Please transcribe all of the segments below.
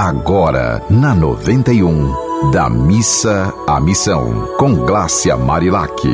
Agora, na 91, da missa à missão, com Glácia Marilac.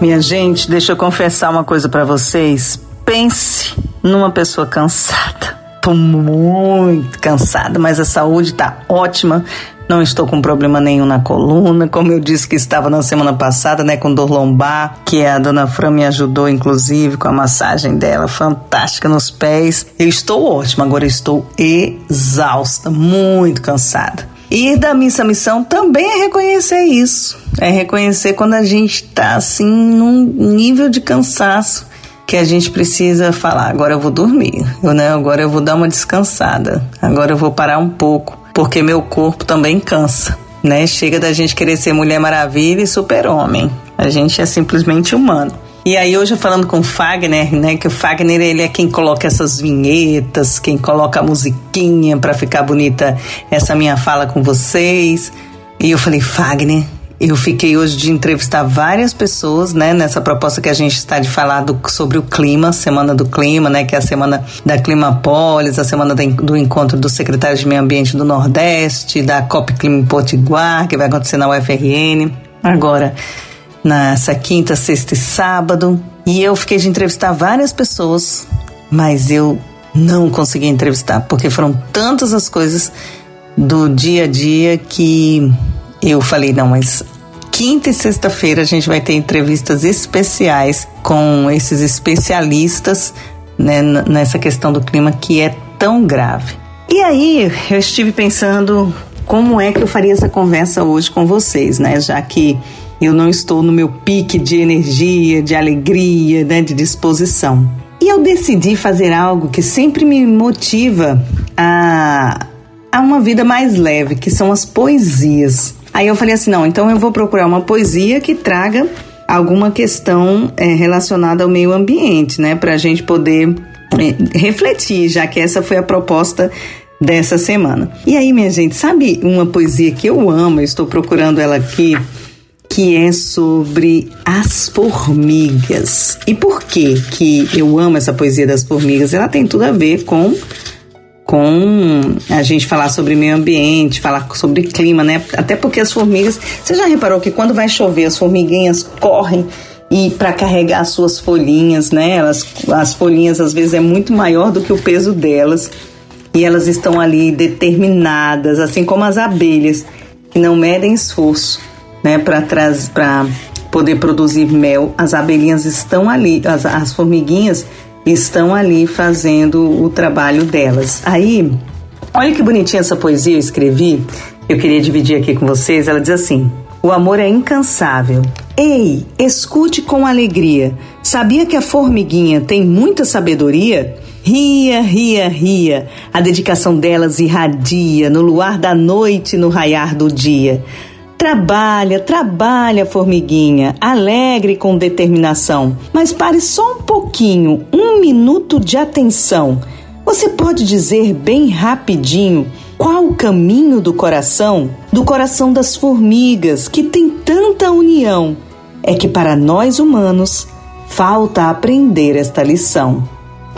Minha gente, deixa eu confessar uma coisa para vocês. Pense numa pessoa cansada. Tô muito cansada, mas a saúde tá ótima. Não estou com problema nenhum na coluna, como eu disse que estava na semana passada, né, com dor lombar, que a dona Fran me ajudou, inclusive, com a massagem dela, fantástica nos pés. Eu estou ótima, agora estou exausta, muito cansada. E da missa missão também é reconhecer isso. É reconhecer quando a gente tá assim num nível de cansaço que a gente precisa falar, agora eu vou dormir, né, agora eu vou dar uma descansada, agora eu vou parar um pouco porque meu corpo também cansa, né? Chega da gente querer ser Mulher Maravilha e Super-Homem. A gente é simplesmente humano. E aí hoje falando com o Fagner, né, que o Fagner ele é quem coloca essas vinhetas, quem coloca a musiquinha para ficar bonita essa minha fala com vocês. E eu falei, Fagner, eu fiquei hoje de entrevistar várias pessoas, né, nessa proposta que a gente está de falar do, sobre o clima, Semana do Clima, né, que é a semana da Climapolis, a semana do encontro dos secretários de Meio Ambiente do Nordeste, da COP Clima em Potiguar, que vai acontecer na UFRN, agora nessa quinta, sexta e sábado. E eu fiquei de entrevistar várias pessoas, mas eu não consegui entrevistar, porque foram tantas as coisas do dia a dia que eu falei, não, mas quinta e sexta-feira a gente vai ter entrevistas especiais com esses especialistas né, nessa questão do clima que é tão grave. E aí eu estive pensando como é que eu faria essa conversa hoje com vocês, né? Já que eu não estou no meu pique de energia, de alegria, né, de disposição. E eu decidi fazer algo que sempre me motiva a, a uma vida mais leve, que são as poesias. Aí eu falei assim: não, então eu vou procurar uma poesia que traga alguma questão é, relacionada ao meio ambiente, né? Para a gente poder é, refletir, já que essa foi a proposta dessa semana. E aí, minha gente, sabe uma poesia que eu amo, eu estou procurando ela aqui, que é sobre as formigas. E por que que eu amo essa poesia das formigas? Ela tem tudo a ver com com a gente falar sobre meio ambiente, falar sobre clima, né? Até porque as formigas, você já reparou que quando vai chover, as formiguinhas correm e para carregar as suas folhinhas, né? Elas, as folhinhas às vezes é muito maior do que o peso delas e elas estão ali determinadas, assim como as abelhas que não medem esforço, né? Para para poder produzir mel, as abelhinhas estão ali, as, as formiguinhas estão ali fazendo o trabalho delas. Aí, olha que bonitinha essa poesia eu escrevi. Eu queria dividir aqui com vocês. Ela diz assim: O amor é incansável. Ei, escute com alegria. Sabia que a formiguinha tem muita sabedoria? Ria, ria, ria. A dedicação delas irradia no luar da noite, no raiar do dia. Trabalha, trabalha, formiguinha, alegre com determinação. Mas pare só um pouquinho, um minuto de atenção. Você pode dizer bem rapidinho qual o caminho do coração? Do coração das formigas, que tem tanta união. É que para nós humanos falta aprender esta lição.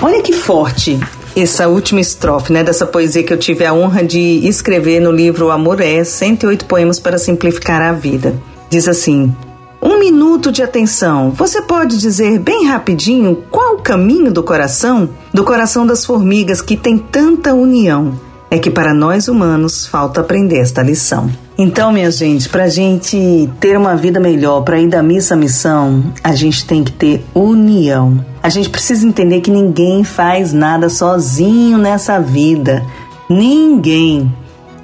Olha que forte essa última estrofe, né, dessa poesia que eu tive a honra de escrever no livro Amor é 108 poemas para simplificar a vida. Diz assim: um minuto de atenção. Você pode dizer bem rapidinho qual o caminho do coração? Do coração das formigas que tem tanta união. É que para nós humanos falta aprender esta lição. Então, minha gente, para a gente ter uma vida melhor, para ir da missa à missão, a gente tem que ter união. A gente precisa entender que ninguém faz nada sozinho nessa vida. Ninguém.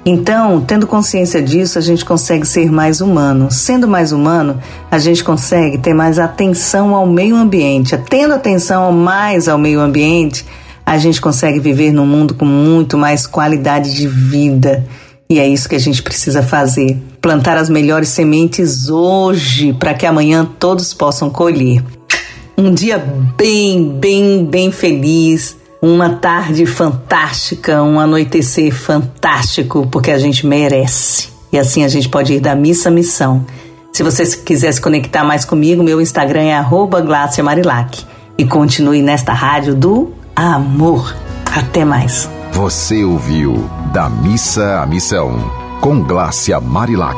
Então, tendo consciência disso, a gente consegue ser mais humano. Sendo mais humano, a gente consegue ter mais atenção ao meio ambiente. Tendo atenção mais ao meio ambiente, a gente consegue viver num mundo com muito mais qualidade de vida. E é isso que a gente precisa fazer: plantar as melhores sementes hoje, para que amanhã todos possam colher. Um dia bem, bem, bem feliz, uma tarde fantástica, um anoitecer fantástico, porque a gente merece. E assim a gente pode ir da missa à missão. Se você quiser se conectar mais comigo, meu Instagram é @glaciamarilac e continue nesta rádio do amor. Até mais. Você ouviu Da Missa à Missão, com Glácia Marilac.